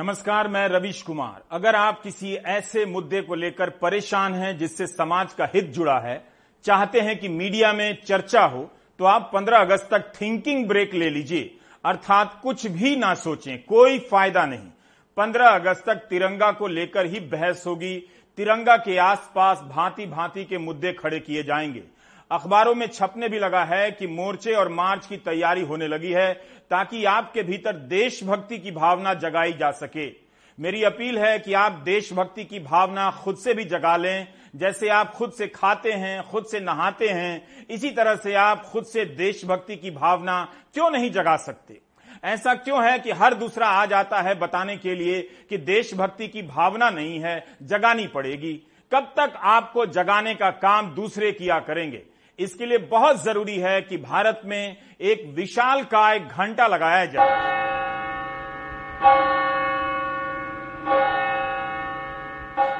नमस्कार, मैं रविश कुमार। अगर आप किसी ऐसे मुद्दे को लेकर परेशान हैं जिससे समाज का हित जुड़ा है, चाहते हैं कि मीडिया में चर्चा हो तो आप 15 अगस्त तक थिंकिंग ब्रेक ले लीजिए। अर्थात कुछ भी ना सोचें, कोई फ़ायदा नहीं। 15 अगस्त तक तिरंगा को लेकर ही बहस होगी। तिरंगा के आसपास भांति भांति के मुद्दे खड़े किए जाएँगे। अखबारों में छपने भी लगा है कि मोर्चे और मार्च की तैयारी होने लगी है ताकि आपके भीतर देशभक्ति की भावना जगाई जा सके। मेरी अपील है कि आप देशभक्ति की भावना खुद से भी जगा लें, जैसे आप खुद से खाते हैं, खुद से नहाते हैं, इसी तरह से आप खुद से देशभक्ति की भावना क्यों नहीं जगा सकते? ऐसा क्यों है कि हर दूसरा आ जाता है बताने के लिए कि देशभक्ति की भावना नहीं है, जगानी पड़ेगी। कब तक आपको जगाने का काम दूसरे किया करेंगे? इसके लिए बहुत ज़रूरी है कि भारत में एक विशाल काय घंटा लगाया जाए।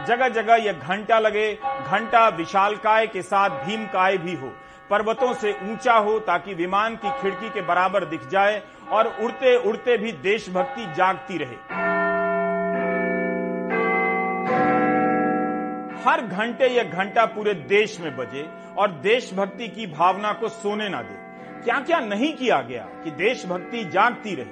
जगह जगह यह घंटा लगे, घंटा विशालकाय के साथ भीम काय भी हो, पर्वतों से ऊँचा हो ताकि विमान की खिड़की के बराबर दिख जाए और उड़ते उड़ते भी देशभक्ति जागती रहे। हर घंटे यह घंटा पूरे देश में बजे और देशभक्ति की भावना को सोने ना दे। क्या क्या नहीं किया गया कि देशभक्ति जागती रही?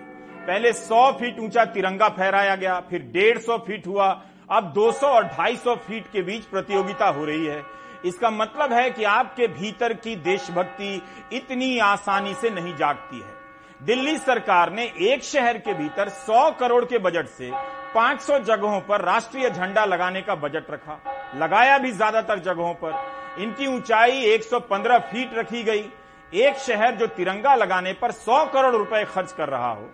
पहले 100 फीट ऊँचा तिरंगा फहराया गया, फिर 150 फीट हुआ, अब 200 और 250 फीट के बीच प्रतियोगिता हो रही है। इसका मतलब है कि आपके भीतर की देशभक्ति इतनी आसानी से नहीं जागती है। दिल्ली सरकार ने एक शहर के भीतर 100 करोड़ के बजट से 500 जगहों पर राष्ट्रीय झंडा लगाने का बजट रखा। लगाया भी ज़्यादातर जगहों पर। इनकी ऊंचाई 115 फीट रखी गई। एक शहर जो तिरंगा लगाने पर 100 करोड़ रुपए खर्च कर रहा हो।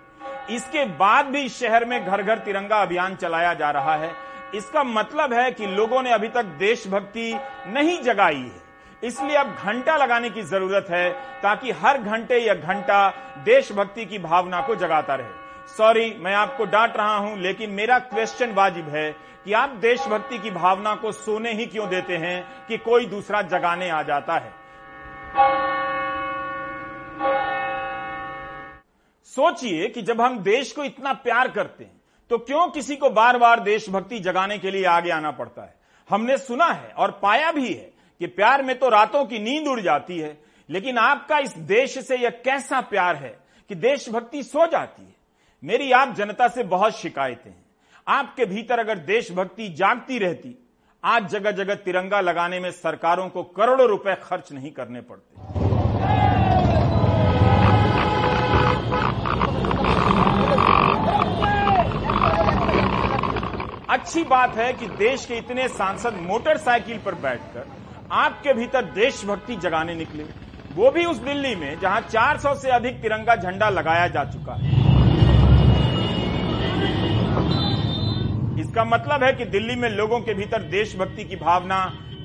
इसके बाद भी इस शहर में घर घर तिरंगा अभियान चलाया जा रहा है। इसका मतलब है कि लोगों ने अभी तक देशभक्ति नहीं जगाई है। इसलिए अब घंटा लगाने की ज़रूरत है ताकि हर घंटे यह घंटा देशभक्ति की भावना को जगाता रहे। सॉरी, मैं आपको डांट रहा हूँ, लेकिन मेरा क्वेश्चन वाजिब है कि आप देशभक्ति की भावना को सोने ही क्यों देते हैं कि कोई दूसरा जगाने आ जाता है? सोचिए कि जब हम देश को इतना प्यार करते हैं तो क्यों किसी को बार बार देशभक्ति जगाने के लिए आगे आना पड़ता है? हमने सुना है और पाया भी है कि प्यार में तो रातों की नींद उड़ जाती है, लेकिन आपका इस देश से यह कैसा प्यार है कि देशभक्ति सो जाती है? मेरी आप जनता से बहुत शिकायतें हैं। आपके भीतर अगर देशभक्ति जागती रहती, आज जगह जगह तिरंगा लगाने में सरकारों को करोड़ों रुपए खर्च नहीं करने पड़ते। अच्छी बात है कि देश के इतने सांसद मोटरसाइकिल पर बैठकर आपके भीतर देशभक्ति जगाने निकले। वो भी उस दिल्ली में, जहाँ 400 से अधिक तिरंगा झंडा लगाया जा चुका है। इसका मतलब है कि दिल्ली में लोगों के भीतर देशभक्ति की भावना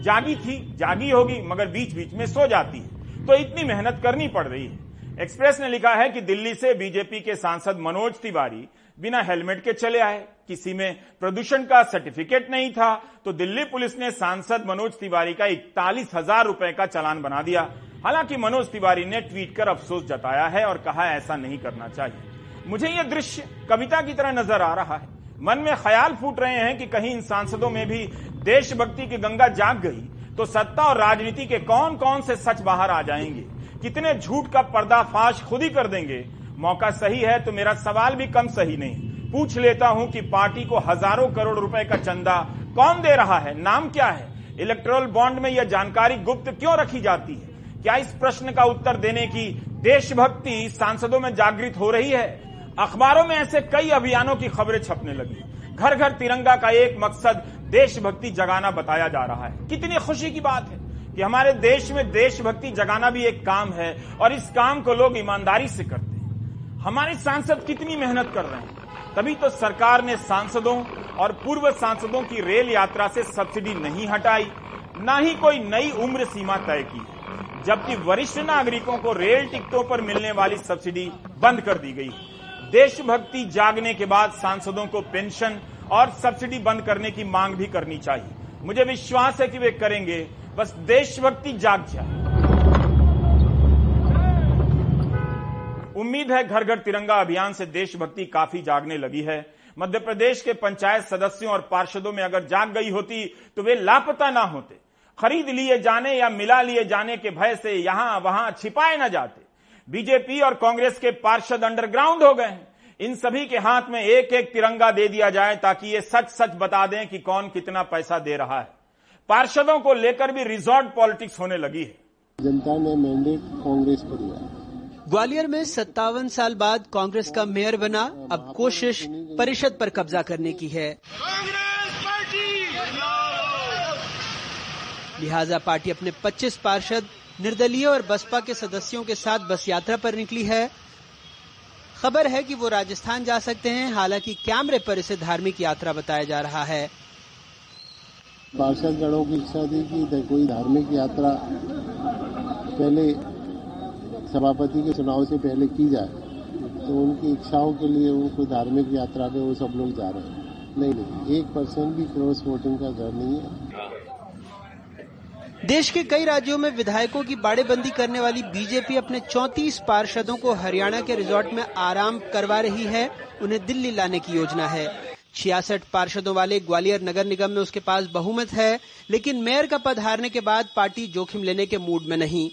जागी थी, जागी होगी, मगर बीच बीच में सो जाती है। तो इतनी मेहनत करनी पड़ रही है। एक्सप्रेस ने लिखा है कि दिल्ली से बीजेपी के सांसद मनोज तिवारी बिना हेलमेट के चले आए। किसी में प्रदूषण का सर्टिफिकेट नहीं था तो दिल्ली पुलिस ने सांसद मनोज तिवारी का इकतालीस हज़ार रुपए का चालान बना दिया। हालाँकि मनोज तिवारी ने ट्वीट कर अफसोस जताया है और कहा, ऐसा नहीं करना चाहिए। मुझे यह दृश्य कविता की तरह नज़र आ रहा है। मन में ख्याल फूट रहे हैं कि कहीं इन सांसदों में भी देशभक्ति की गंगा जाग गई तो सत्ता और राजनीति के कौन कौन से सच बाहर आ जाएँगे? कितने झूठ का पर्दाफाश खुद ही कर देंगे? मौका सही है तो मेरा सवाल भी कम सही नहीं। पूछ लेता हूँ कि पार्टी को हज़ारों करोड़ रुपए का चंदा कौन दे रहा है? नाम क्या है? इलेक्ट्रल बॉन्ड में यह जानकारी गुप्त क्यों रखी जाती है? क्या इस प्रश्न का उत्तर देने की देशभक्ति सांसदों में जागृत हो रही है? अखबारों में ऐसे कई अभियानों की खबरें छपने लगी। घर घर तिरंगा का एक मकसद देशभक्ति जगाना बताया जा रहा है। कितनी खुशी की बात है कि हमारे देश में देशभक्ति जगाना भी एक काम है और इस काम को लोग ईमानदारी से करते हैं। हमारे सांसद कितनी मेहनत कर रहे हैं। तभी तो सरकार ने सांसदों और पूर्व सांसदों की रेल यात्रा से सब्सिडी नहीं हटाई, न ही कोई नई उम्र सीमा तय की। जबकि वरिष्ठ नागरिकों को रेल टिकटों पर मिलने वाली सब्सिडी बंद कर दी गई। देशभक्ति जागने के बाद सांसदों को पेंशन और सब्सिडी बंद करने की मांग भी करनी चाहिए। मुझे विश्वास है कि वे करेंगे। बस देशभक्ति जाग जाए। उम्मीद है घर घर तिरंगा अभियान से देशभक्ति काफ़ी जागने लगी है। मध्य प्रदेश के पंचायत सदस्यों और पार्षदों में अगर जाग गई होती तो वे लापता ना होते। खरीद लिए जाने या मिला लिए जाने के भय से यहाँ वहाँ छिपाए ना जाते। बीजेपी और कांग्रेस के पार्षद अंडरग्राउंड हो गए हैं। इन सभी के हाथ में एक एक तिरंगा दे दिया जाए ताकि ये सच सच बता दें कि कौन कितना पैसा दे रहा है। पार्षदों को लेकर भी रिजॉर्ट पॉलिटिक्स होने लगी है। जनता ने मैंडेट कांग्रेस को दिया। ग्वालियर में सत्तावन साल बाद कांग्रेस का मेयर बना अब कोशिश परिषद पर कब्जा करने की है। लिहाजा पार्टी अपने 25 पार्षद निर्दलीय और बसपा के सदस्यों के साथ बस यात्रा पर निकली है। खबर है कि वो राजस्थान जा सकते हैं, हालाँकि कैमरे पर इसे धार्मिक यात्रा बताया जा रहा है। पार्षद गणों की इच्छा थी कि कोई धार्मिक यात्रा पहले सभापति के चुनाव से पहले की जाए तो उनकी इच्छाओं के लिए उनको धार्मिक यात्रा पे वो सब लोग जा रहे हैं। नहीं नहीं, एक परसेंट भी क्रॉस वोटिंग का घर नहीं है। देश के कई राज्यों में विधायकों की बाड़ेबंदी करने वाली बीजेपी अपने 34 पार्षदों को हरियाणा के रिजॉर्ट में आराम करवा रही है, उन्हें दिल्ली लाने की योजना है। छियासठ पार्षदों वाले ग्वालियर नगर निगम में उसके पास बहुमत है, लेकिन मेयर का पद हारने के बाद पार्टी जोखिम लेने के मूड में नहीं।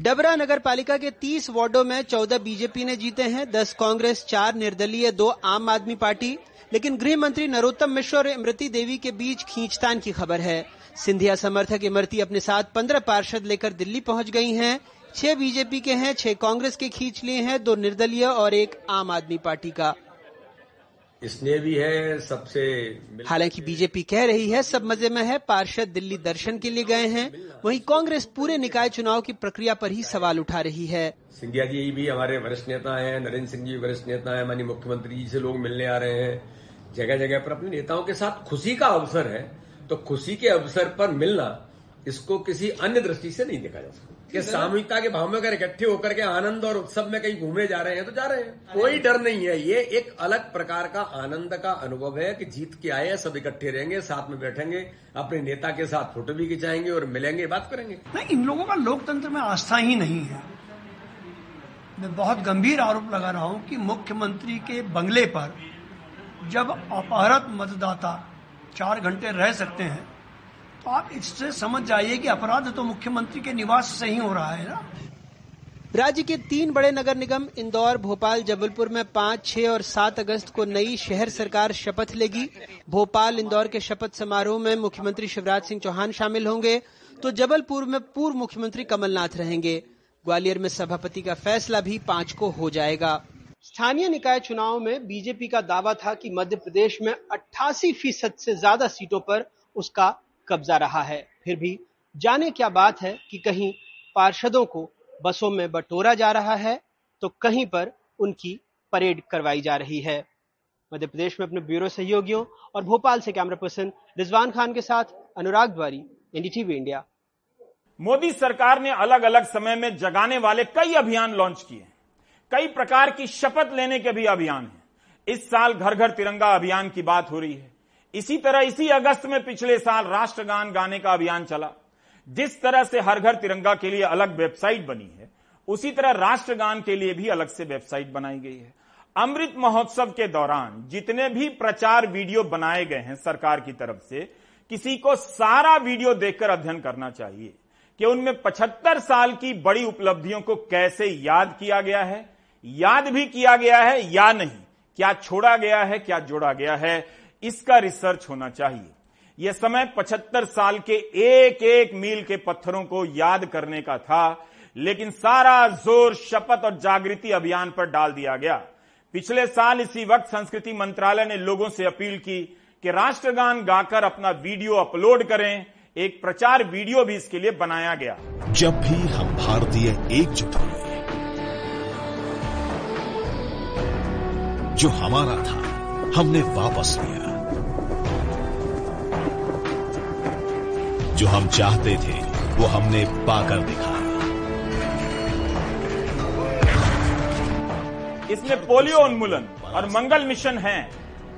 डबरा नगर पालिका के 30 वार्डो में 14 बीजेपी ने जीते हैं 10 कांग्रेस, चार निर्दलीय, दो आम आदमी पार्टी। लेकिन गृह मंत्री नरोत्तम मिश्र और इमृति देवी के बीच खींचतान की खबर है। सिंधिया समर्थक इमरती अपने साथ पंद्रह पार्षद लेकर दिल्ली पहुँच गई हैं। छह बीजेपी के हैं छह कांग्रेस के खींच लिए हैं दो निर्दलीय और एक आम आदमी पार्टी का। इसलिए भी है सबसे हालाँकि बीजेपी कह रही है सब मज़े में है पार्षद दिल्ली दर्शन के लिए गए हैं। वहीं कांग्रेस पूरे निकाय चुनाव की प्रक्रिया पर ही सवाल उठा रही है। सिंधिया जी भी हमारे वरिष्ठ नेता हैं नरेंद्र सिंह जी वरिष्ठ नेता हैं माननीय मुख्यमंत्री जी से लोग मिलने आ रहे हैं। जगह जगह पर अपने नेताओं के साथ खुशी का अवसर है तो खुशी के अवसर पर मिलना इसको किसी अन्य दृष्टि से नहीं देखा जा सकता। कि सामूहिकता के भाव में अगर इकट्ठे होकर के आनंद और उत्सव में कहीं घूमे जा रहे हैं तो जा रहे हैं। कोई डर नहीं है। ये एक अलग प्रकार का आनंद का अनुभव है कि जीत के आए सब इकट्ठे रहेंगे साथ में बैठेंगे अपने नेता के साथ फ़ोटो भी खिंचाएँगे और मिलेंगे बात करेंगे। नहीं इन लोगों का लोकतंत्र में आस्था ही नहीं है। मैं बहुत गंभीर आरोप लगा रहा हूँ कि मुख्यमंत्री के बंगले पर जब अपहरत मतदाता चार घंटे रह सकते हैं तो आप इससे समझ जाइए कि अपराध तो मुख्यमंत्री के निवास से ही हो रहा है ना। राज्य के तीन बड़े नगर निगम, इंदौर, भोपाल, जबलपुर में पाँच, छह और सात अगस्त को नई शहर सरकार शपथ लेगी। भोपाल, इंदौर के शपथ समारोह में मुख्यमंत्री शिवराज सिंह चौहान शामिल होंगे। तो जबलपुर में पूर्व मुख्यमंत्री कमलनाथ रहेंगे। ग्वालियर में सभापति का फैसला भी पाँच को हो जाएगा। स्थानीय निकाय चुनाव में बीजेपी का दावा था कि मध्य प्रदेश में 88 फ़ीसद से ज़्यादा सीटों पर उसका कब्जा रहा है। फिर भी जाने क्या बात है कि कहीं पार्षदों को बसों में बटोरा जा रहा है तो कहीं पर उनकी परेड करवाई जा रही है। मध्य प्रदेश में अपने ब्यूरो सहयोगियों और भोपाल से कैमरा पर्सन रिजवान खान के साथ अनुराग द्वारी, एनडीटीवी इंडिया। मोदी सरकार ने अलग अलग समय में जगाने वाले कई अभियान लॉन्च किए कई प्रकार की शपथ लेने के भी अभियान हैं। इस साल घर घर तिरंगा अभियान की बात हो रही है। इसी तरह इसी अगस्त में पिछले साल राष्ट्रगान गाने का अभियान चला। जिस तरह से हर घर तिरंगा के लिए अलग वेबसाइट बनी है, उसी तरह राष्ट्रगान के लिए भी अलग से वेबसाइट बनाई गई है। अमृत महोत्सव के दौरान जितने भी प्रचार वीडियो बनाए गए हैं सरकार की तरफ़ से, किसी को सारा वीडियो देखकर अध्ययन करना चाहिए कि उनमें 75 साल की बड़ी उपलब्धियों को कैसे याद किया गया है याद भी किया गया है या नहीं? क्या छोड़ा गया है, क्या जोड़ा गया है? इसका रिसर्च होना चाहिए। यह समय 75 साल के एक एक मील के पत्थरों को याद करने का था, लेकिन सारा ज़ोर, शपथ और जागृति अभियान पर डाल दिया गया। पिछले साल इसी वक्त संस्कृति मंत्रालय ने लोगों से अपील की कि राष्ट्रगान गाकर अपना वीडियो अपलोड करें। एक प्रचार वीडियो भी इसके लिए बनाया गया। जब भी हम भारतीय एकजुट हुए जो हमारा था, हमने वापस लिया। जो हम चाहते थे, वो हमने पाकर दिखा इसमें पोलियो उन्मूलन और मंगल मिशन है,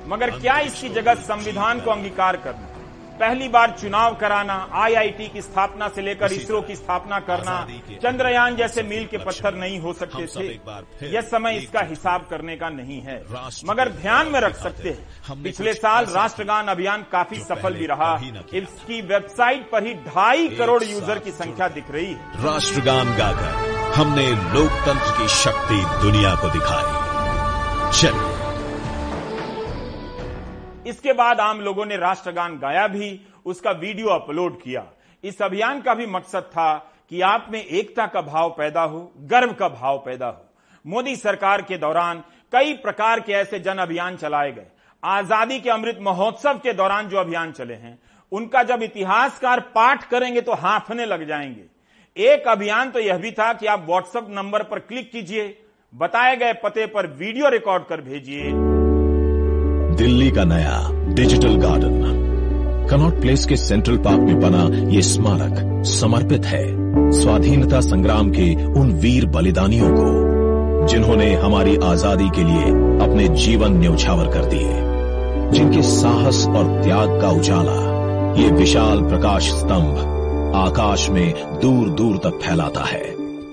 मगर क्या इसकी जगह संविधान को अंगीकार करना? पहली बार चुनाव कराना आईआईटी की स्थापना से लेकर इसरो की स्थापना करना चंद्रयान जैसे मील के पत्थर नहीं हो सकते थे। यह समय इसका हिसाब करने का नहीं है। मगर ध्यान में रख सकते हैं। पिछले साल राष्ट्रगान अभियान काफ़ी सफल भी रहा। इसकी वेबसाइट पर ही ढाई करोड़ यूज़र की संख्या दिख रही है। राष्ट्रगान गाकर हमने लोकतंत्र की शक्ति दुनिया को दिखाई। चलिए। इसके बाद आम लोगों ने राष्ट्रगान गाया भी, उसका वीडियो अपलोड किया। इस अभियान का भी मकसद था कि आप में एकता का भाव पैदा हो, गर्व का भाव पैदा हो। मोदी सरकार के दौरान कई प्रकार के ऐसे जन अभियान चलाए गए। आज़ादी के अमृत महोत्सव के दौरान जो अभियान चले हैं, उनका जब इतिहासकार पाठ करेंगे तो हाफने लग जाएँगे। एक अभियान तो यह भी था कि आप व्हाट्सएप नंबर पर क्लिक कीजिए, बताए गए पते पर वीडियो रिकॉर्ड कर भेजिए। दिल्ली का नया डिजिटल गार्डन। कनॉट प्लेस के सेंट्रल पार्क में बना ये स्मारक समर्पित है। स्वाधीनता संग्राम के उन वीर बलिदानियों को, जिन्होंने हमारी आज़ादी के लिए अपने जीवन न्यौछावर कर दिए। जिनके साहस और त्याग का उजाला ये विशाल प्रकाश स्तंभ आकाश में दूर दूर तक फैलाता है।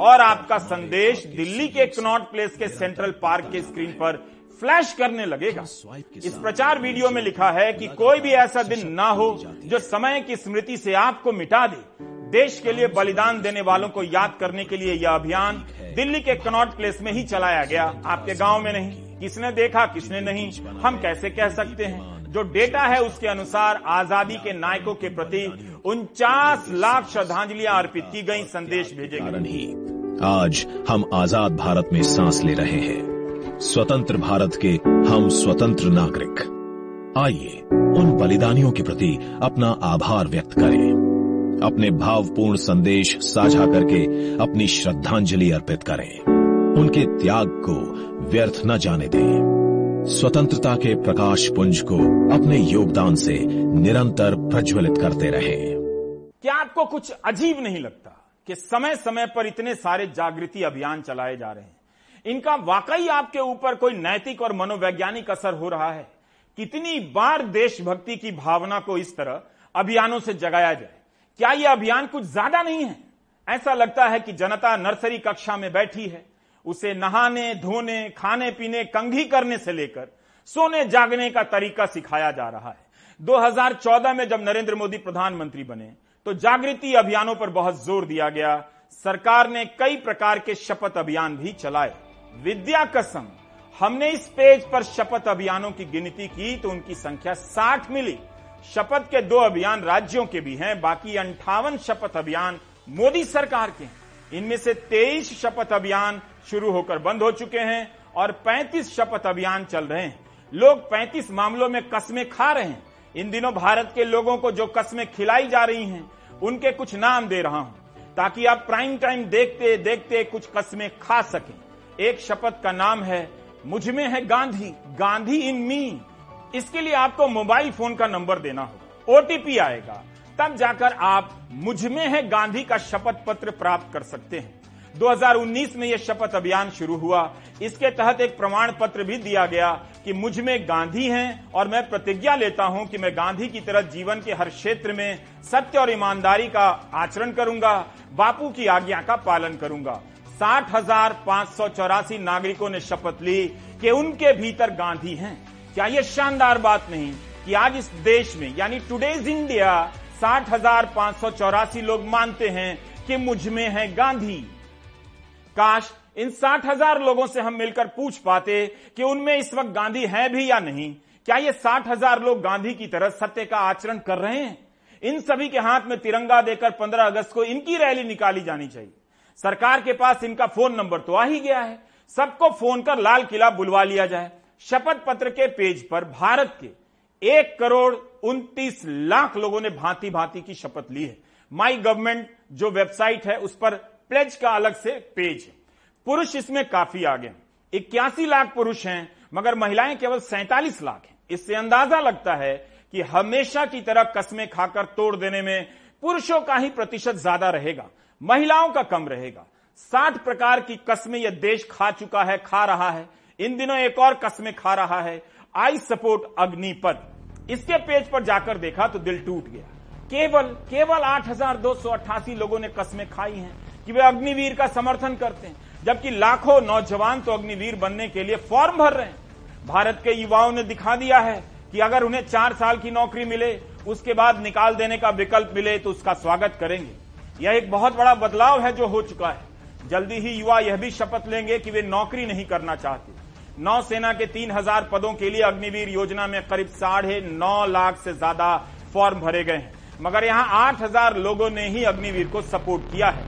और आपका संदेश दिल्ली के कनॉट प्लेस के सेंट्रल पार्क के स्क्रीन पर फ्लैश करने लगेगा। इस प्रचार वीडियो में लिखा है कि कोई भी ऐसा दिन ना हो जो समय की स्मृति से आपको मिटा दे। देश के लिए बलिदान देने वालों को याद करने के लिए यह अभियान दिल्ली के कनॉट प्लेस में ही चलाया गया। आपके गाँव में नहीं। किसने देखा किसने नहीं? हम कैसे कह सकते हैं? जो डेटा है उसके अनुसार आज़ादी के नायकों के प्रति उनचास लाख श्रद्धांजलियाँ अर्पित की गई संदेश भेजे गए। आज हम आज़ाद भारत में सांस ले रहे हैं। स्वतंत्र भारत के हम स्वतंत्र नागरिक। आइए, उन बलिदानियों के प्रति अपना आभार व्यक्त करें। अपने भावपूर्ण संदेश साझा करके अपनी श्रद्धांजलि अर्पित करें। उनके त्याग को व्यर्थ न जाने दें। स्वतंत्रता के प्रकाश पुंज को अपने योगदान से निरंतर प्रज्वलित करते रहें। क्या आपको कुछ अजीब नहीं लगता कि समय समय पर इतने सारे जागृति अभियान चलाए जा रहे हैं? इनका वाकई आपके ऊपर कोई नैतिक और मनोवैज्ञानिक असर हो रहा है। कितनी बार देशभक्ति की भावना को इस तरह अभियानों से जगाया जाए। क्या यह अभियान कुछ ज़्यादा नहीं है? ऐसा लगता है कि जनता नर्सरी कक्षा में बैठी है। उसे नहाने, धोने, खाने पीने, कंघी करने से लेकर सोने जागने का तरीका सिखाया जा रहा है। 2014 में जब नरेंद्र मोदी प्रधानमंत्री बने तो जागृति अभियानों पर बहुत ज़ोर दिया गया। सरकार ने कई प्रकार के शपथ अभियान भी चलाए। विद्या कसम, हमने इस पेज पर शपथ अभियानों की गिनती की तो उनकी संख्या 60 मिली। शपथ के दो अभियान राज्यों के भी हैं, बाकी अंठावन शपथ अभियान मोदी सरकार के हैं। इनमें से 23 शपथ अभियान शुरू होकर बंद हो चुके हैं और 35 शपथ अभियान चल रहे हैं। लोग 35 मामलों में कस्में खा रहे हैं। इन दिनों भारत के लोगों को जो कस्में खिलाई जा रही हैं, उनके कुछ नाम दे रहा हूँ, ताकि आप प्राइम टाइम देखते देखते कुछ कस्में खा सकें। एक शपथ का नाम है, मुझमें है गांधी। गांधी इन मी। इसके लिए आपको मोबाइल फ़ोन का नंबर देना होगा। ओटीपी आएगा। तब जाकर आप मुझमें है गांधी का शपथ पत्र प्राप्त कर सकते हैं। 2019 में यह शपथ अभियान शुरू हुआ। इसके तहत एक प्रमाण पत्र भी दिया गया कि मुझमें गांधी हैं और मैं प्रतिज्ञा लेता हूँ कि मैं गांधी की तरह जीवन के हर क्षेत्र में सत्य और ईमानदारी का आचरण करूँगा, बापू की आज्ञा का पालन करूँगा। साठ हज़ार पाँच सौ चौरासी नागरिकों ने शपथ ली कि उनके भीतर गांधी हैं। क्या यह शानदार बात नहीं कि आज इस देश में, यानी टुडेज इंडिया साठ हज़ार पाँच सौ चौरासी लोग मानते हैं कि मुझमें है गांधी। काश इन साठ हज़ार लोगों से हम मिलकर पूछ पाते कि उनमें इस वक्त गांधी है भी या नहीं। क्या ये साठ हज़ार लोग गांधी की तरह सत्य का आचरण कर रहे हैं? इन सभी के हाथ में तिरंगा देकर पंद्रह अगस्त को इनकी रैली निकाली जानी चाहिए। सरकार के पास इनका फ़ोन नंबर तो आ ही गया है। सबको फ़ोन कर लाल किला बुलवा लिया जाए। शपथ पत्र के पेज पर भारत के एक करोड़ उनतीस लाख लोगों ने भांति भांति की शपथ ली है। माई गवर्नमेंट जो वेबसाइट है, उस पर प्लेज का अलग से पेज है। पुरुष इसमें काफ़ी आगे इक्यासी लाख पुरुष हैं, मगर महिलाएँ केवल सैंतालीस लाख हैं। इससे अंदाज़ा लगता है कि हमेशा की तरह कस्में खाकर तोड़ देने में पुरुषों का ही प्रतिशत ज़्यादा रहेगा। महिलाओं का कम रहेगा। साठ प्रकार की कस्में यह देश खा चुका है, खा रहा है। इन दिनों एक और कस्में खा रहा है, आई सपोर्ट अग्निपथ। इसके पेज पर जाकर देखा तो दिल टूट गया। केवल केवल आठ हज़ार दो सौ अट्ठासी लोगों ने कस्में खाई हैं कि वे अग्निवीर का समर्थन करते हैं। जबकि लाखों नौजवान तो अग्निवीर बनने के लिए फॉर्म भर रहे हैं। भारत के युवाओं ने दिखा दिया है कि अगर उन्हें चार साल की नौकरी मिले, उसके बाद निकाल देने का विकल्प मिले तो उसका स्वागत करेंगे। यह एक बहुत बड़ा बदलाव है जो हो चुका है। जल्दी ही युवा यह भी शपथ लेंगे कि वे नौकरी नहीं करना चाहते। नौसेना के तीन हज़ार पदों के लिए अग्निवीर योजना में करीब साढ़े नौ लाख से ज़्यादा फॉर्म भरे गए हैं। मगर यहाँ आठ हज़ार लोगों ने ही अग्निवीर को सपोर्ट किया है।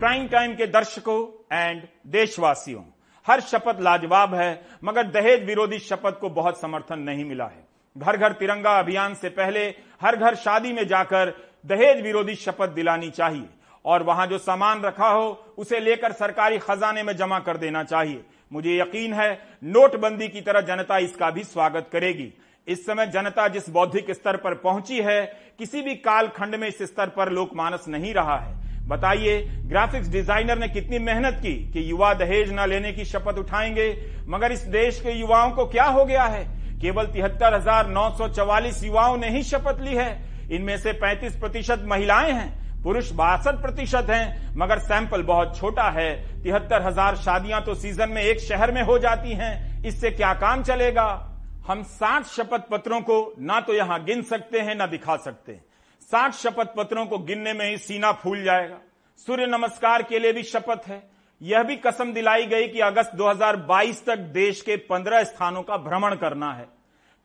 प्राइम टाइम के दर्शकों एंड देशवासियों, हर शपथ लाजवाब है, मगर दहेज विरोधी शपथ को बहुत समर्थन नहीं मिला है। घर घर तिरंगा अभियान से पहले हर घर शादी में जाकर दहेज विरोधी शपथ दिलानी चाहिए और वहाँ जो सामान रखा हो, उसे लेकर सरकारी खजाने में जमा कर देना चाहिए। मुझे यकीन है, नोटबंदी की तरह जनता इसका भी स्वागत करेगी। इस समय जनता जिस बौद्धिक स्तर पर पहुँची है, किसी भी कालखंड में इस स्तर पर लोकमानस नहीं रहा है। बताइए ग्राफिक्स डिज़ाइनर ने कितनी मेहनत की कि युवा दहेज न लेने की शपथ उठाएँगे? मगर इस देश के युवाओं को क्या हो गया है? केवल तिहत्तर हज़ार नौ सौ चवालीस युवाओं ने ही शपथ ली है। इनमें से 35 प्रतिशत महिलाएँ हैं, पुरुष बासठ प्रतिशत हैं, मगर सैंपल बहुत छोटा है। तिहत्तर हज़ार शादियाँ तो सीज़न में एक शहर में हो जाती हैं। इससे क्या काम चलेगा? हम साठ शपथ पत्रों को ना तो यहाँ गिन सकते हैं, ना दिखा सकते। हैं साठ शपथ पत्रों को गिनने में ही सीना फूल जाएगा। सूर्य नमस्कार के लिए भी शपथ है। यह भी कसम दिलाई गई कि अगस्त 2022 तक देश के 15 स्थानों का भ्रमण करना है।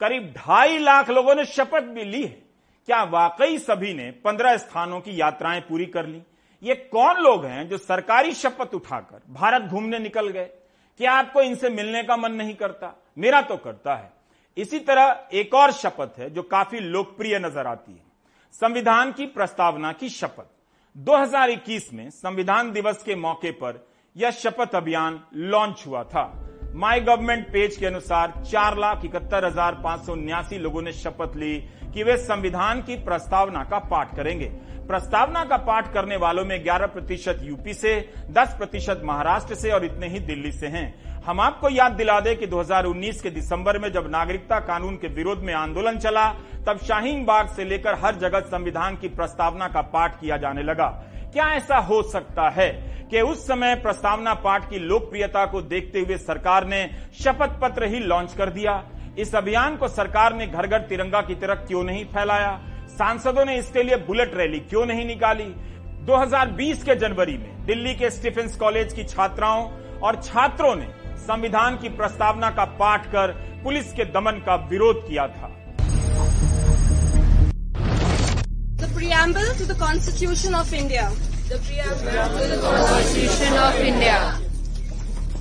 करीब ढाई लाख लोगों ने शपथ भी ली है। क्या वाकई सभी ने 15 स्थानों की यात्राएँ पूरी कर ली? ये कौन लोग हैं जो सरकारी शपथ उठाकर भारत घूमने निकल गए? क्या आपको इनसे मिलने का मन नहीं करता? मेरा तो करता है। इसी तरह एक और शपथ है जो काफ़ी लोकप्रिय नज़र आती है। संविधान की प्रस्तावना की शपथ। 2021 में संविधान दिवस के मौके पर यह शपथ अभियान लॉन्च हुआ था। माई गवर्नमेंट पेज के अनुसार चार लाख इकहत्तर हज़ार पाँच सौ उन्यासी लोगों ने शपथ ली कि वे संविधान की प्रस्तावना का पाठ करेंगे। प्रस्तावना का पाठ करने वालों में 11 प्रतिशत यूपी से 10 प्रतिशत महाराष्ट्र से और इतने ही दिल्ली से हैं। हम आपको याद दिला दें कि 2019 के दिसंबर में जब नागरिकता कानून के विरोध में आंदोलन चला, तब शाहीन बाग से लेकर हर जगह संविधान की प्रस्तावना का पाठ किया जाने लगा। क्या ऐसा हो सकता है कि उस समय प्रस्तावना पाठ की लोकप्रियता को देखते हुए सरकार ने शपथ पत्र ही लॉन्च कर दिया? इस अभियान को सरकार ने घर घर तिरंगा की तरह क्यों नहीं फैलाया? सांसदों ने इसके लिए बुलेट रैली क्यों नहीं निकाली? 2020 के जनवरी में दिल्ली के स्टीफेंस कॉलेज की छात्राओं और छात्रों ने संविधान की प्रस्तावना का पाठ कर पुलिस के दमन का विरोध किया था। Preamble to the Constitution of India. The preamble to the Constitution of India.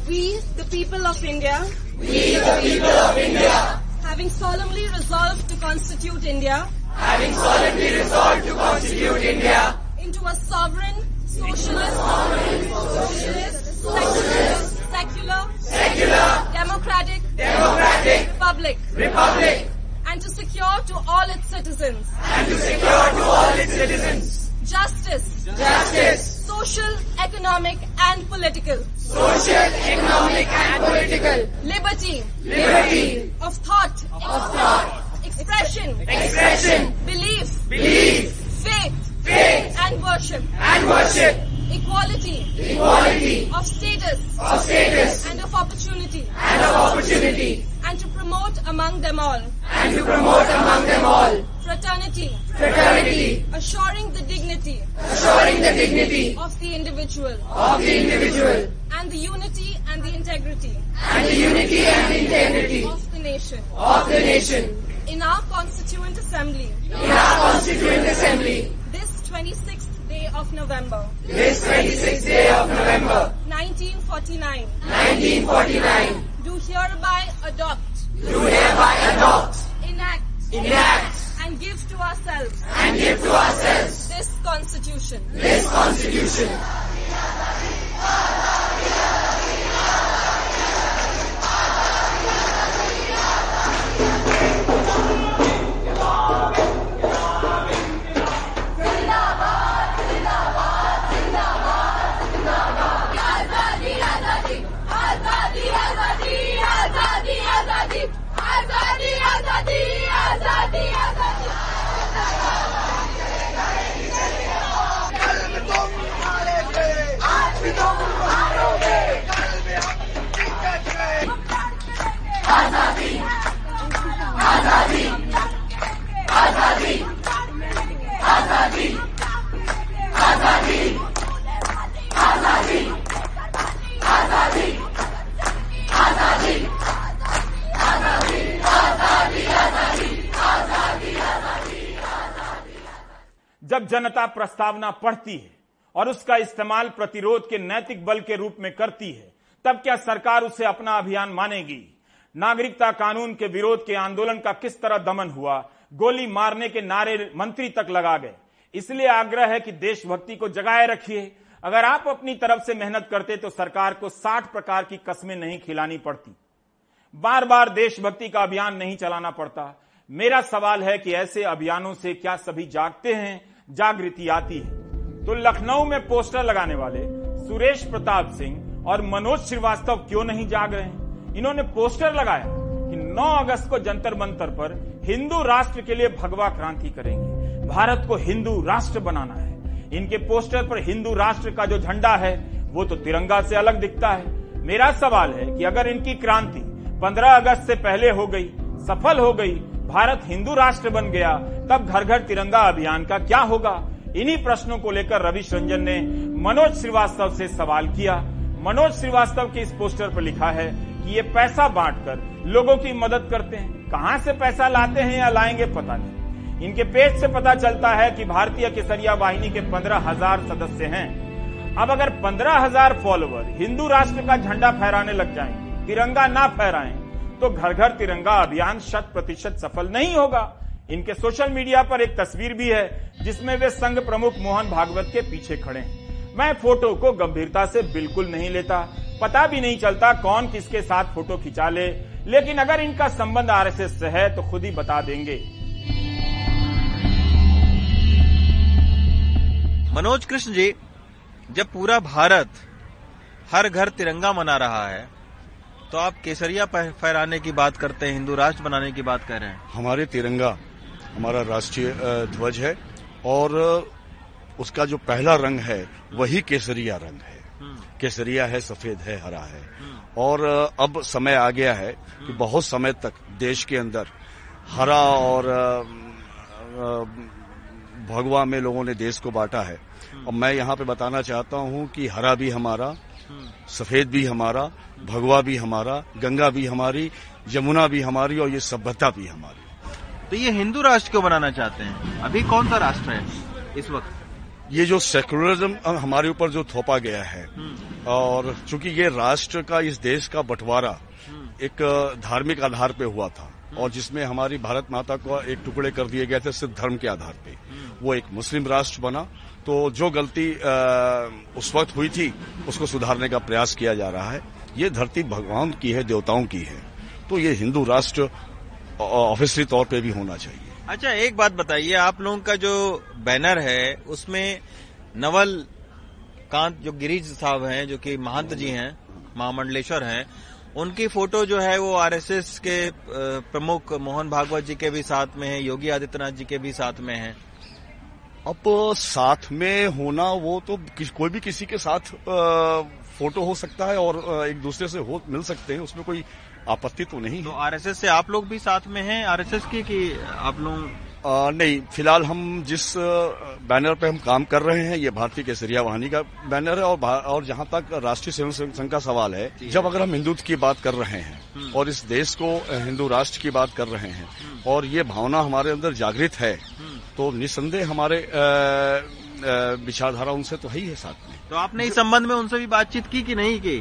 We, the people of India. We, the people of India. Having solemnly resolved to constitute India. Having solemnly resolved to constitute India. Into a sovereign, socialist, sovereign, socialist, socialist, secular, secular, democratic, democratic, republic, republic, secure to all its citizens, and to secure to all its citizens, justice, justice, social, economic and political. Social, economic and political. Liberty. Liberty. Of thought. Of thought. Expression. Expression. Belief. Belief. Faith. Faith. And worship. And worship. Equality. Equality. Of status. Of status. And of opportunity. And of opportunity. Promote among them all. And to promote among them all. Fraternity. Fraternity. Assuring the dignity. Assuring the dignity. Of the individual. Of the individual. And the unity and the integrity. And the unity and the integrity. Of the nation. Of the nation. In our Constituent Assembly. In our Constituent Assembly. This 26th day of November. This 26th day of November. 1949. 1949. Do hereby adopt. Do hereby adopt. Enact. Enact. And give to ourselves. And give to ourselves. This Constitution. This Constitution. जनता प्रस्तावना पढ़ती है और उसका इस्तेमाल प्रतिरोध के नैतिक बल के रूप में करती है, तब क्या सरकार उसे अपना अभियान मानेगी? नागरिकता कानून के विरोध के आंदोलन का किस तरह दमन हुआ? गोली मारने के नारे मंत्री तक लगा गए। इसलिए आग्रह है कि देशभक्ति को जगाए रखिए। अगर आप अपनी तरफ़ से मेहनत करते तो सरकार को 60 प्रकार की कस्में नहीं खिलानी पड़ती। बार बार देशभक्ति का अभियान नहीं चलाना पड़ता। मेरा सवाल है कि ऐसे अभियानों से क्या सभी जागते हैं? जागृति आती है। तो लखनऊ में पोस्टर लगाने वाले सुरेश प्रताप सिंह और मनोज श्रीवास्तव क्यों नहीं जाग रहे हैं? इन्होंने पोस्टर लगाया कि 9 अगस्त को जंतर मंतर पर हिंदू राष्ट्र के लिए भगवा क्रांति करेंगे। भारत को हिंदू राष्ट्र बनाना है। इनके पोस्टर पर हिंदू राष्ट्र का जो झंडा है, वो तो तिरंगा से अलग दिखता है। मेरा सवाल है कि अगर इनकी क्रांति 15 अगस्त से पहले हो गई, सफल हो गई भारत हिंदू राष्ट्र बन गया तब घर घर तिरंगा अभियान का क्या होगा? इन्हीं प्रश्नों को लेकर रविश रंजन ने मनोज श्रीवास्तव से सवाल किया। मनोज श्रीवास्तव के इस पोस्टर पर लिखा है कि ये पैसा बांटकर लोगों की मदद करते हैं। कहाँ से पैसा लाते हैं या लाएँगे पता नहीं। इनके पेज से पता चलता है कि भारतीय केसरिया वाहिनी के पंद्रह हज़ार सदस्य हैं। अब अगर पंद्रह हज़ार फॉलोवर हिंदू राष्ट्र का झंडा फहराने लग जाएँ, तिरंगा ना फहराएँ, तो घर घर तिरंगा अभियान शत प्रतिशत सफल नहीं होगा। इनके सोशल मीडिया पर एक तस्वीर भी है, जिसमें वे संघ प्रमुख मोहन भागवत के पीछे खड़े हैं। मैं फ़ोटो को गंभीरता से बिल्कुल नहीं लेता। पता भी नहीं चलता कौन किसके साथ फ़ोटो खिंचा ले, लेकिन अगर इनका संबंध आरएसएस से है तो खुद ही बता देंगे। मनोज कृष्ण जी, जब पूरा भारत हर घर तिरंगा मना रहा है तो आप केसरिया फहराने की बात करते हैं हिंदू राष्ट्र बनाने की बात कर रहे हैं। हमारे तिरंगा हमारा राष्ट्रीय ध्वज है और उसका जो पहला रंग है वही केसरिया रंग है। केसरिया है सफ़ेद है हरा है। और अब समय आ गया है कि बहुत समय तक देश के अंदर हरा और भगवा में लोगों ने देश को बांटा है। और मैं यहाँ पे बताना चाहता हूँ कि हरा भी हमारा सफ़ेद भी हमारा भगवा भी हमारा गंगा भी हमारी यमुना भी हमारी और ये सभ्यता भी हमारी। तो ये हिंदू राष्ट्र क्यों बनाना चाहते हैं? अभी कौन सा राष्ट्र है इस वक्त? ये जो सेकुलरिज्म हमारे ऊपर जो थोपा गया है और चूँकि ये राष्ट्र का इस देश का बंटवारा एक धार्मिक आधार पे हुआ था और जिसमें हमारी भारत माता को एक टुकड़े कर दिए गए थे सिर्फ़ धर्म के आधार पे। वो एक मुस्लिम राष्ट्र बना तो जो गलती उस वक्त हुई थी, उसको सुधारने का प्रयास किया जा रहा है। ये धरती भगवान की है, देवताओं की है। तो ये हिंदू राष्ट्र ऑफिसरी तौर पे भी होना चाहिए। अच्छा एक बात बताइए, आप लोगों का जो बैनर है, उसमें नवल कांत, जो गिरीश साहब हैं, जो कि महंत जी हैं, महामंडलेश्वर हैं, उनकी फ़ोटो जो है, वो आरएसएस के प्रमुख मोहन भागवत जी के भी साथ में है, योगी आदित्यनाथ जी के भी साथ में है। अब साथ में होना वो तो कोई भी किसी के साथ फ़ोटो हो सकता है और एक दूसरे से हो मिल सकते हैं उसमें कोई आपत्ति तो नहीं तो आरएसएस से आप लोग भी साथ में हैं? आरएसएस की कि आप लोग? नहीं फ़िलहाल हम जिस बैनर पे हम काम कर रहे हैं ये भारतीय केसरिया वाहिनी का बैनर है और और जहाँ तक राष्ट्रीय स्वयं संघ का सवाल है जब अगर हम हिंदुत्व की बात कर रहे हैं और इस देश को हिंदू राष्ट्र की बात कर रहे हैं और ये भावना हमारे अंदर जागृत है तो निसंदेह हमारे विचारधारा उनसे तो है ही है साथ में। तो आपने इस संबंध में उनसे भी बातचीत की कि नहीं की?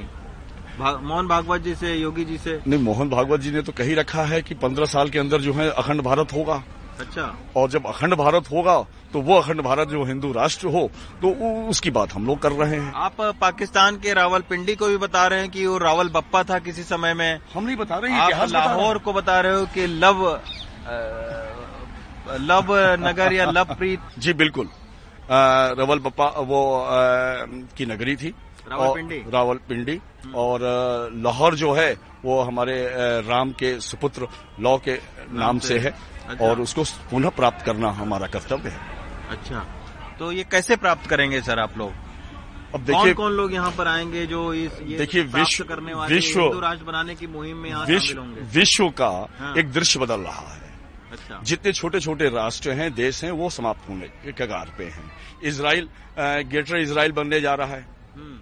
भा- मोहन भागवत जी से योगी जी से? नहीं मोहन भागवत जी ने तो कही रखा है कि पंद्रह साल के अंदर जो है अखंड भारत होगा। अच्छा। और जब अखंड भारत होगा तो वो अखंड भारत जो हिंदू राष्ट्र हो तो उसकी बात हम लोग कर रहे हैं। आप पाकिस्तान के रावलपिंडी को भी बता रहे हैं कि वो रावल बप्पा था किसी समय में? हम नहीं बता रहे हैं आप। लाहौर को बता रहे हो कि लव अ, लव नगर या लव प्रीत? जी बिल्कुल। रवल बप्पा वो अ, की नगरी थी। रावलपिंडी। और- रावलपिंडी और लाहौर जो है वो हमारे राम के सुपुत्र लौ के नाम से। है। अच्छा। और उसको पुनः प्राप्त करना हमारा कर्तव्य है। अच्छा। तो ये कैसे प्राप्त करेंगे सर आप लोग? अब देखिए कौन कौन लोग यहाँ पर आएँगे जो इस देखिए, विश्व- करने वाले विश्व- राष्ट्र बनाने की मुहिम में विश्व विश्व का हाँ। एक दृश्य बदल रहा है। अच्छा। जितने छोटे छोटे राष्ट्र हैं देश हैं वो समाप्त होने के कगार पे हैं। इसराइल ग्रेटर इसराइल बनने जा रहा है। हम्म,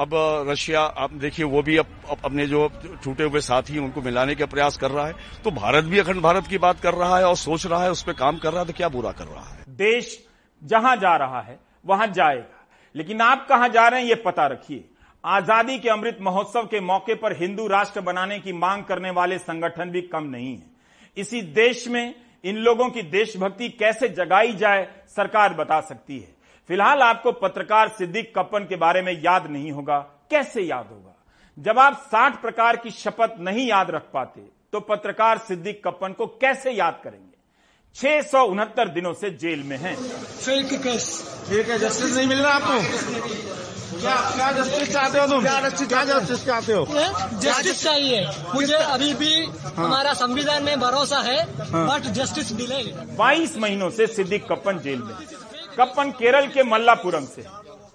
अब रशिया आप देखिए वो भी अब, अब अपने जो टूटे हुए साथी उनको मिलाने का प्रयास कर रहा है। तो भारत भी अखंड भारत की बात कर रहा है और सोच रहा है उस पर काम कर रहा है तो क्या बुरा कर रहा है? देश जहाँ जा रहा है वहाँ जाएगा। लेकिन आप कहाँ जा रहे हैं ये पता रखिए। आज़ादी के अमृत महोत्सव के मौके पर हिंदू राष्ट्र बनाने की मांग करने वाले संगठन भी कम नहीं है। इसी देश में इन लोगों की देशभक्ति कैसे जगाई जाए, सरकार बता सकती है। फ़िलहाल आपको पत्रकार सिद्दीक कप्पन के बारे में याद नहीं होगा। कैसे याद होगा? जब आप 60 प्रकार की शपथ नहीं याद रख पाते तो पत्रकार सिद्दीक कप्पन को कैसे याद करेंगे? छह सौ उनहत्तर दिनों से जेल में हैं। है जस्टिस नहीं मिल रहा आपको? क्या क्या जस्टिस चाहते हो तुम? क्या जस्टिस क्या जस्टिस चाहते हो? जस्टिस चाहिए। मुझे अभी भी हमारा संविधान में भरोसा है बट जस्टिस डिले 22 महीनों से सिद्दीक कप्पन जेल में। कप्पन केरल के मल्लापुरम से।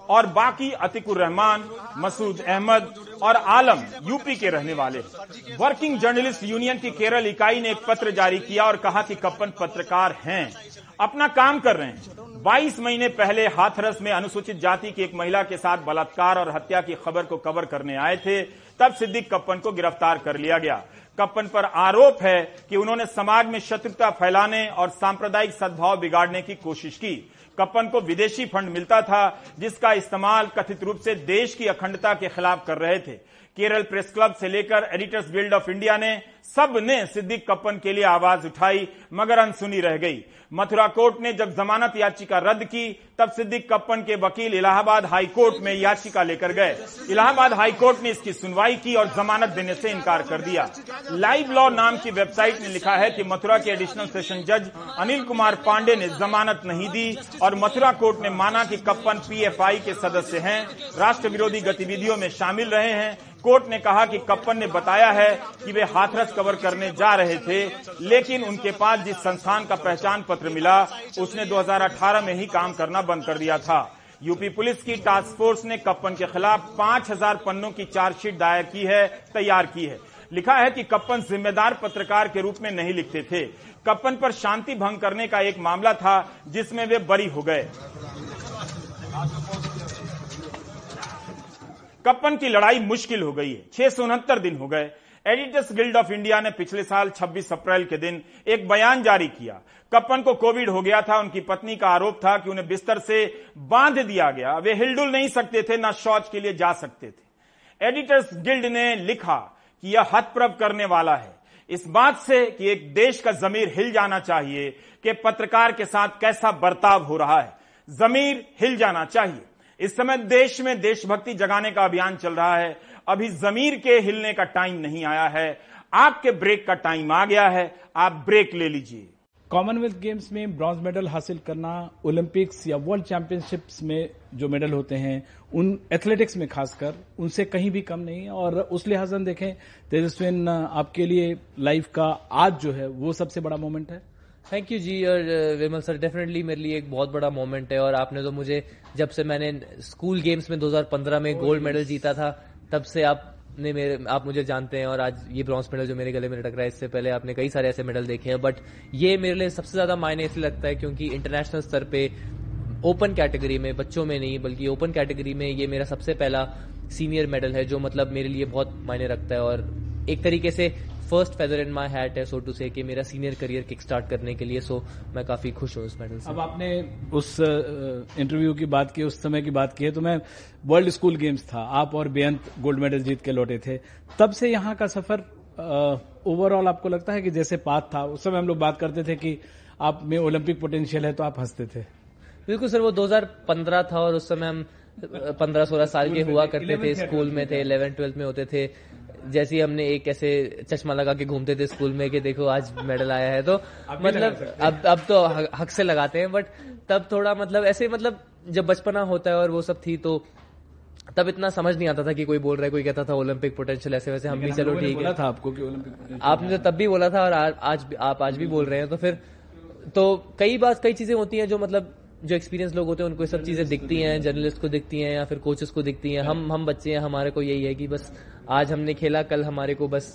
और बाकी अतिकुर रहमान मसूद अहमद और आलम, यूपी के रहने वाले। हैं। वर्किंग जर्नलिस्ट यूनियन की केरल इकाई ने एक पत्र जारी किया और कहा कि कप्पन पत्रकार हैं। अपना काम कर रहे हैं। 22 महीने पहले हाथरस में अनुसूचित जाति की एक महिला के साथ बलात्कार और हत्या की खबर को कवर करने आए थे। तब सिद्दीक कप्पन को गिरफ़्तार कर लिया गया। कप्पन पर आरोप है कि उन्होंने समाज में शत्रुता फैलाने और सांप्रदायिक सद्भाव बिगाड़ने की कोशिश की। कप्पन को विदेशी फंड मिलता था, जिसका इस्तेमाल कथित रूप से देश की अखंडता के खिलाफ कर रहे थे। केरल प्रेस क्लब से लेकर एडिटर्स गिल्ड ऑफ़ इंडिया ने सबने सिद्दीक कप्पन के लिए आवाज़ उठाई, मगर अनसुनी रह गई। मथुरा कोर्ट ने जब जमानत याचिका रद्द की, तब सिद्दीक कप्पन के वकील इलाहाबाद हाई कोर्ट में याचिका लेकर गए। इलाहाबाद हाई कोर्ट ने इसकी सुनवाई की और जमानत देने से इनकार कर दिया। लाइव लॉ नाम की वेबसाइट ने लिखा है कि मथुरा के एडिशनल सेशन जज अनिल कुमार पांडे ने जमानत नहीं दी और मथुरा कोर्ट ने माना कि कप्पन पीएफआई के सदस्य हैं, राष्ट्र विरोधी गतिविधियों में शामिल रहे हैं कोर्ट ने कहा कि कप्पन ने बताया है कि वे हाथरस कवर करने जा रहे थे, लेकिन उनके पास जिस संस्थान का पहचान पत्र मिला, उसने 2018 में ही काम करना बंद कर दिया था। यूपी पुलिस की टास्क फोर्स ने कप्पन के खिलाफ 5000 पन्नों की चार्जशीट दायर की है, तैयार की है। लिखा है कि कप्पन जिम्मेदार पत्रकार के रूप में नहीं लिखते थे। कप्पन पर शांति भंग करने का एक मामला था, जिसमें वे बरी हो गए। कप्पन की लड़ाई मुश्किल हो गई है। छह दिन हो गए। एडिटर्स गिल्ड ऑफ़ इंडिया ने पिछले साल 26 अप्रैल के दिन एक बयान जारी किया। कप्पन को कोविड हो गया था। उनकी पत्नी का आरोप था कि उन्हें बिस्तर से बाँध दिया गया। वे हिलडुल नहीं सकते थे, ना शौच के लिए जा सकते थे। एडिटर्स गिल्ड ने लिखा कि यह हतप्रभ करने वाला है। इस बात से कि एक देश का जमीर हिल जाना चाहिए कि पत्रकार के साथ कैसा बर्ताव हो रहा है। जमीर हिल जाना चाहिए। इस समय देश में देशभक्ति जगाने का अभियान चल रहा है। अभी जमीर के हिलने का टाइम नहीं आया है। आपके ब्रेक का टाइम आ गया है। आप ब्रेक ले लीजिए। कॉमनवेल्थ गेम्स में ब्रॉन्ज मेडल हासिल करना, ओलंपिक्स या वर्ल्ड चैंपियनशिप्स में जो मेडल होते हैं, उन एथलेटिक्स में खासकर, उनसे कहीं भी कम नहीं है। और उस लिहाज देखें, तेजस्विन, आपके लिए लाइफ का आज जो है, वो सबसे बड़ा मोमेंट है। थैंक यू जी और विमल सर डेफिनेटली मेरे लिए एक बहुत बड़ा मोमेंट है और आपने तो मुझे जब से मैंने स्कूल गेम्स में 2015 में गोल्ड मेडल जीता था तब से आपने मेरे आप मुझे जानते हैं और आज ये ब्रॉन्ज मेडल जो मेरे गले में लटक रहा है इससे पहले आपने कई सारे ऐसे मेडल देखे हैं। बट ये मेरे लिए सबसे ज़्यादा मायने इसलिए लगता है क्योंकि इंटरनेशनल स्तर पे ओपन कैटेगरी में बच्चों में नहीं बल्कि ओपन कैटेगरी में ये मेरा सबसे पहला सीनियर मेडल है जो मतलब मेरे लिए बहुत मायने रखता है। और एक तरीके से first feather in my hat है सो टू से कि मेरा सीनियर करियर किक स्टार्ट करने के लिए सो मैं काफ़ी खुश हूँ इस मेडल से। अब आपने उस इंटरव्यू की बात की उस समय की बात की है तो मैं वर्ल्ड स्कूल गेम्स था। आप और बेअंत गोल्ड मेडल जीत के लौटे थे। तब से यहाँ का सफ़र ओवरऑल आपको लगता है कि जैसे पाथ था उस समय हम लोग बात करते थे कि आप में ओलंपिक पोटेंशियल है तो आप हँसते थे। बिल्कुल सर वो 2015 था और उस समय हम 15-16 साल के हुआ करते थे स्कूल में थे इलेवन ट्वेल्थ में होते थे। जैसे हमने एक ऐसे चश्मा लगा के घूमते थे स्कूल में कि देखो आज मेडल आया है तो मतलब अब अब तो हक से लगाते हैं बट तब थोड़ा मतलब ऐसे मतलब जब बचपना होता है और वो सब थी तो तब इतना समझ नहीं आता था कि कोई बोल रहा है कोई कहता था ओलंपिक पोटेंशियल ऐसे वैसे हम भी चलो ठीक है। था आपको कि ओलंपिक आपने तो तब भी बोला था और आज आप आज भी बोल रहे हैं तो फिर तो कई बात कई चीज़ें होती हैं जो मतलब जो एक्सपीरियंस लोग होते हैं उनको सब चीज़ें दिखती हैं जर्नलिस्ट को दिखती हैं या फिर कोचेस को दिखती हैं। हम हम बच्चे हैं हमारे को यही है कि बस आज हमने खेला कल हमारे को बस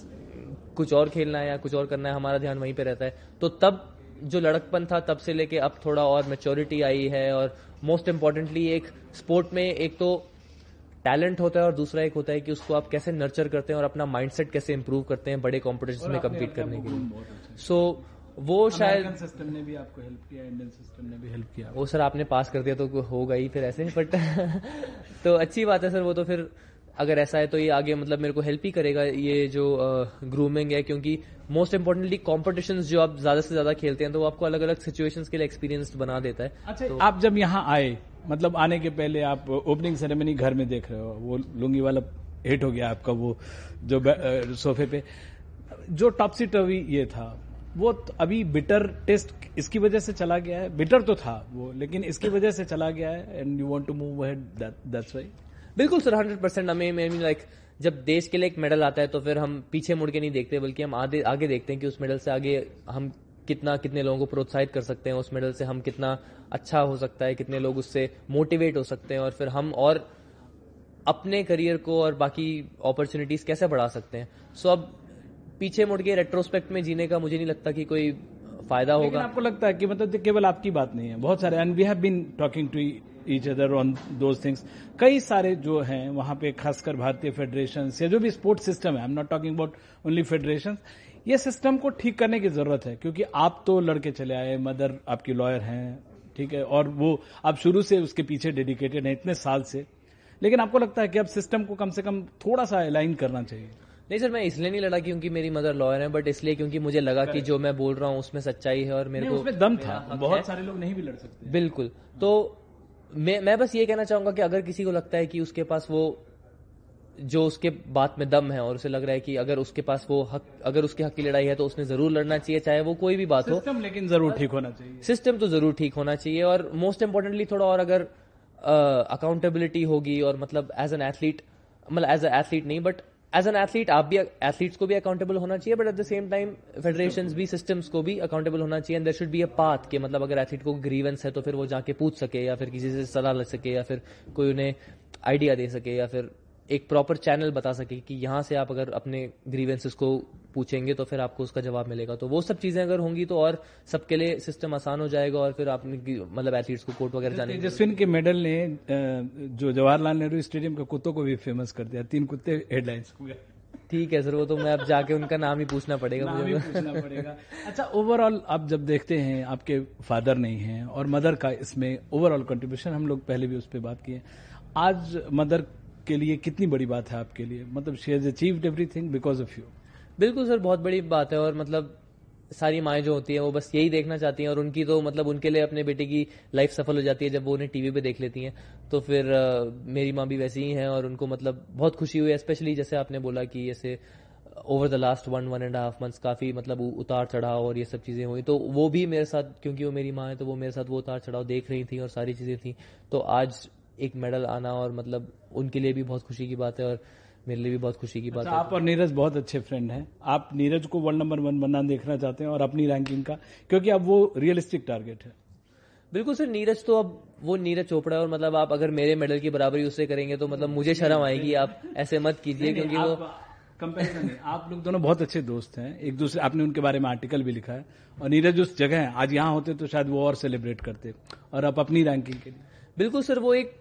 कुछ और खेलना है या कुछ और करना है हमारा ध्यान वहीं पे रहता है। तो तब जो लड़कपन था तब से लेके अब थोड़ा और मेच्योरिटी आई है और मोस्ट इम्पोर्टेंटली एक स्पोर्ट में एक तो टैलेंट होता है और दूसरा एक होता है कि उसको आप कैसे नर्चर करते हैं और अपना माइंडसेट कैसे इंप्रूव करते हैं बड़े कॉम्पिटिशन में कम्पीट करने के लिए। सो वो शायद सिस्टम ने भी आपको हेल्प किया इंडियन सिस्टम ने भी हेल्प किया। वो सर आपने पास कर दिया तो होगा ही फिर ऐसे बट तो अच्छी बात है सर वो तो फिर अगर ऐसा है तो ये आगे मतलब मेरे को हेल्प ही करेगा ये जो ग्रूमिंग है क्योंकि मोस्ट इम्पोर्टेंटली कॉम्पिटिशन जो आप ज़्यादा से ज़्यादा खेलते हैं तो वो आपको अलग अलग सिचुएशन के लिए एक्सपीरियंस बना देता है। अच्छा तो, आप जब यहाँ आए मतलब आने के पहले आप ओपनिंग सेरेमनी घर में देख रहे हो वो लुंगी वाला हिट हो गया आपका वो जो सोफे पे। जो टॉपसी टवी ये था वो अभी बिटर टेस्ट इसकी वजह से चला गया है? बिटर तो था वो लेकिन इसकी वजह से चला गया है and you want to move that's why बिल्कुल सर हंड्रेड परसेंट हमें मीन लाइक जब देश के लिए एक मेडल आता है तो फिर हम पीछे मुड़ के नहीं देखते बल्कि हम आगे आगे देखते हैं कि उस मेडल से आगे हम कितना कितने लोगों को प्रोत्साहित कर सकते हैं उस मेडल से हम कितना अच्छा हो सकता है कितने लोग उससे मोटिवेट हो सकते हैं और फिर हम और अपने करियर को और बाकी अपॉर्चुनिटीज़ कैसे बढ़ा सकते हैं। सो अब पीछे मुड़ के रेट्रोस्पेक्ट में जीने का मुझे नहीं लगता कि कोई फ़ायदा होगा। आपको लगता है कि मतलब केवल आपकी बात नहीं है। बहुत सारे and we have been talking to each other on those things कई सारे जो हैं वहाँ पे खासकर भारतीय फेडरेशन या जो भी स्पोर्ट्स सिस्टम है I am not talking about only federation ये सिस्टम को ठीक करने की ज़रूरत है क्योंकि आप तो लड़के चले आए मदर आपकी लॉयर हैं ठीक है और वो आप शुरू से उसके पीछे डेडिकेटेड हैं इतने साल से। लेकिन आपको लगता है कि अब सिस्टम को कम से कम थोड़ा सा अलाइन करना चाहिए। नहीं सर मैं इसलिए नहीं लड़ा क्योंकि मेरी मदर लॉयर है बट इसलिए क्योंकि मुझे लगा कि जो मैं बोल रहा हूँ उसमें सच्चाई है और मेरे को उसमें दम था। बहुत सारे लोग नहीं भी लड़ सकते। बिल्कुल। तो मैं मैं बस ये कहना चाहूँगा कि अगर किसी को लगता है कि उसके पास वो जो उसके बात में दम है और उसे लग रहा है कि अगर उसके पास वो हक अगर उसके हक की लड़ाई है तो उसने ज़रूर लड़ना चाहिए चाहे वो कोई भी बात हो। सिस्टम लेकिन ज़रूर ठीक होना चाहिए। सिस्टम तो ज़रूर ठीक होना चाहिए और मोस्ट इम्पोर्टेंटली थोड़ा और अगर अकाउंटेबिलिटी होगी और मतलब एज एन एथलीट मतलब एज एथलीट नहीं बट एज एन एथलीट आप भी एथलीट्स को भी अकाउंटेबल होना चाहिए but at the same time federation भी सिस्टम्स को भी अकाउंटेबल होना चाहिए and there should be a path के मतलब अगर एथलीट को ग्रीवेंस है तो फिर वो जाके पूछ सके, या फिर किसी से सलाह लग सके, या फिर कोई उन्हें आइडिया दे सके, या फिर एक प्रॉपर चैनल बता सके कि यहाँ से आप अगर अपने ग्रीवेंसेस को पूछेंगे तो फिर आपको उसका जवाब मिलेगा। तो वो सब चीज़ें अगर होंगी तो और सबके लिए सिस्टम आसान हो जाएगा और फिर आप मतलब एथलीट्स को कोर्ट वगैरह जाने तेजस्विन के मेडल ने जो जवाहरलाल नेहरू स्टेडियम के कुत्तों को भी फ़ेमस कर दिया। तीन कुत्ते हेडलाइंस ठीक है सर वो तो मैं अब जाके उनका नाम ही पूछना पड़ेगा नाम मुझे। ही पूछना पड़ेगा। अच्छा ओवरऑल आप जब देखते हैं आपके फादर नहीं हैं और मदर का इसमें ओवरऑल कंट्रीब्यूशन हम लोग पहले भी उस पर बात किए। आज मदर के लिए कितनी बड़ी बात है आपके लिए? मतलब she has achieved everything because of you बिल्कुल सर बहुत बड़ी बात है और मतलब सारी माएँ जो होती हैं वो बस यही देखना चाहती हैं और उनकी तो मतलब उनके लिए अपने बेटे की लाइफ सफल हो जाती है जब वो उन्हें टीवी पे देख लेती हैं। तो फिर आ, मेरी माँ भी वैसी ही हैं और उनको मतलब बहुत खुशी हुई स्पेशली जैसे आपने बोला कि ऐसे over the last one one and half months काफ़ी मतलब उतार चढ़ाव और ये सब चीज़ें हुई। तो वो भी मेरे साथ क्योंकि वो मेरी माँ है तो वो मेरे साथ वो उतार चढ़ाव देख रही थी और सारी चीज़ें थी। तो आज एक मेडल आना और मतलब उनके लिए भी बहुत खुशी की बात है और मेरे लिए भी बहुत खुशी की बात अच्छा, है। आप और नीरज बहुत अच्छे फ्रेंड हैं। आप नीरज को वर्ल्ड नंबर वन बनना देखना चाहते हैं और अपनी रैंकिंग का क्योंकि अब वो रियलिस्टिक टारगेट है। बिल्कुल सर नीरज तो अब वो नीरज चोपड़ा है और मतलब आप अगर मेरे मेडल की बराबरी उससे करेंगे तो मतलब मुझे शर्म आएगी आप ऐसे मत कीजिए क्योंकि वो कंपैरिजन आप लोग दोनों बहुत अच्छे दोस्त हैं। एक दूसरे आपने उनके बारे में आर्टिकल भी लिखा है। और नीरज उस जगह है आज यहाँ होते तो शायद वो और सेलिब्रेट करते। और आप अपनी रैंकिंग के लिए बिल्कुल सर वो एक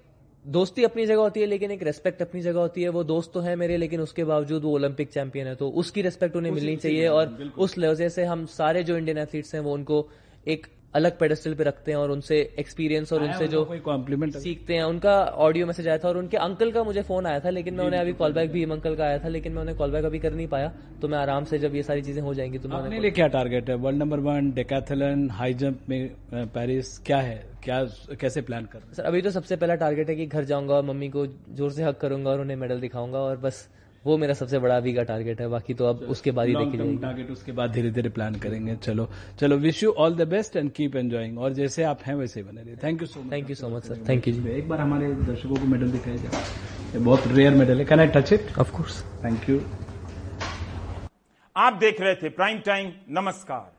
दोस्ती अपनी जगह होती है लेकिन एक रेस्पेक्ट अपनी जगह होती है। वो दोस्त तो है मेरे लेकिन उसके बावजूद वो ओलंपिक चैंपियन है। तो उसकी रेस्पेक्ट उन्हें मिलनी चाहिए और उस वजह से हम सारे जो इंडियन एथलीट्स हैं वो उनको एक अलग पेडेस्टल पे रखते हैं और उनसे एक्सपीरियंस और उनसे जो कॉम्प्लीमेंट सीखते हैं उनका ऑडियो मैसेज आया था और उनके अंकल का मुझे फ़ोन आया था लेकिन मैं उन्हें अभी कॉल बैक भी अंकल का आया था लेकिन मैं उन्हें कॉल बैक अभी कर नहीं पाया तो मैं आराम से जब ये सारी चीज़ें हो जाएँगी तो मैं लिए क्या टारगेट है? World number one decathlon high jump में पेरिस क्या है? क्या कैसे प्लान कर सर अभी तो सबसे पहला टारगेट है कि घर जाऊँगा और मम्मी को ज़ोर से हक करूँगा और उन्हें मेडल दिखाऊँगा और बस वो मेरा सबसे बड़ा अभी का टारगेट है बाकी तो अब उसके बाद ही देखेंगे देखी जाएगी। टारगेट उसके बाद धीरे धीरे प्लान करेंगे चलो चलो wish you all the best and keep enjoying और जैसे आप हैं वैसे ही बने रहिए। Thank you so much thank you so much sir thank you जी। एक बार हमारे दर्शकों को मेडल दिखाया जाए। ये बहुत रेयर मेडल है। Can I touch it of course thank you आप देख रहे थे प्राइम टाइम नमस्कार।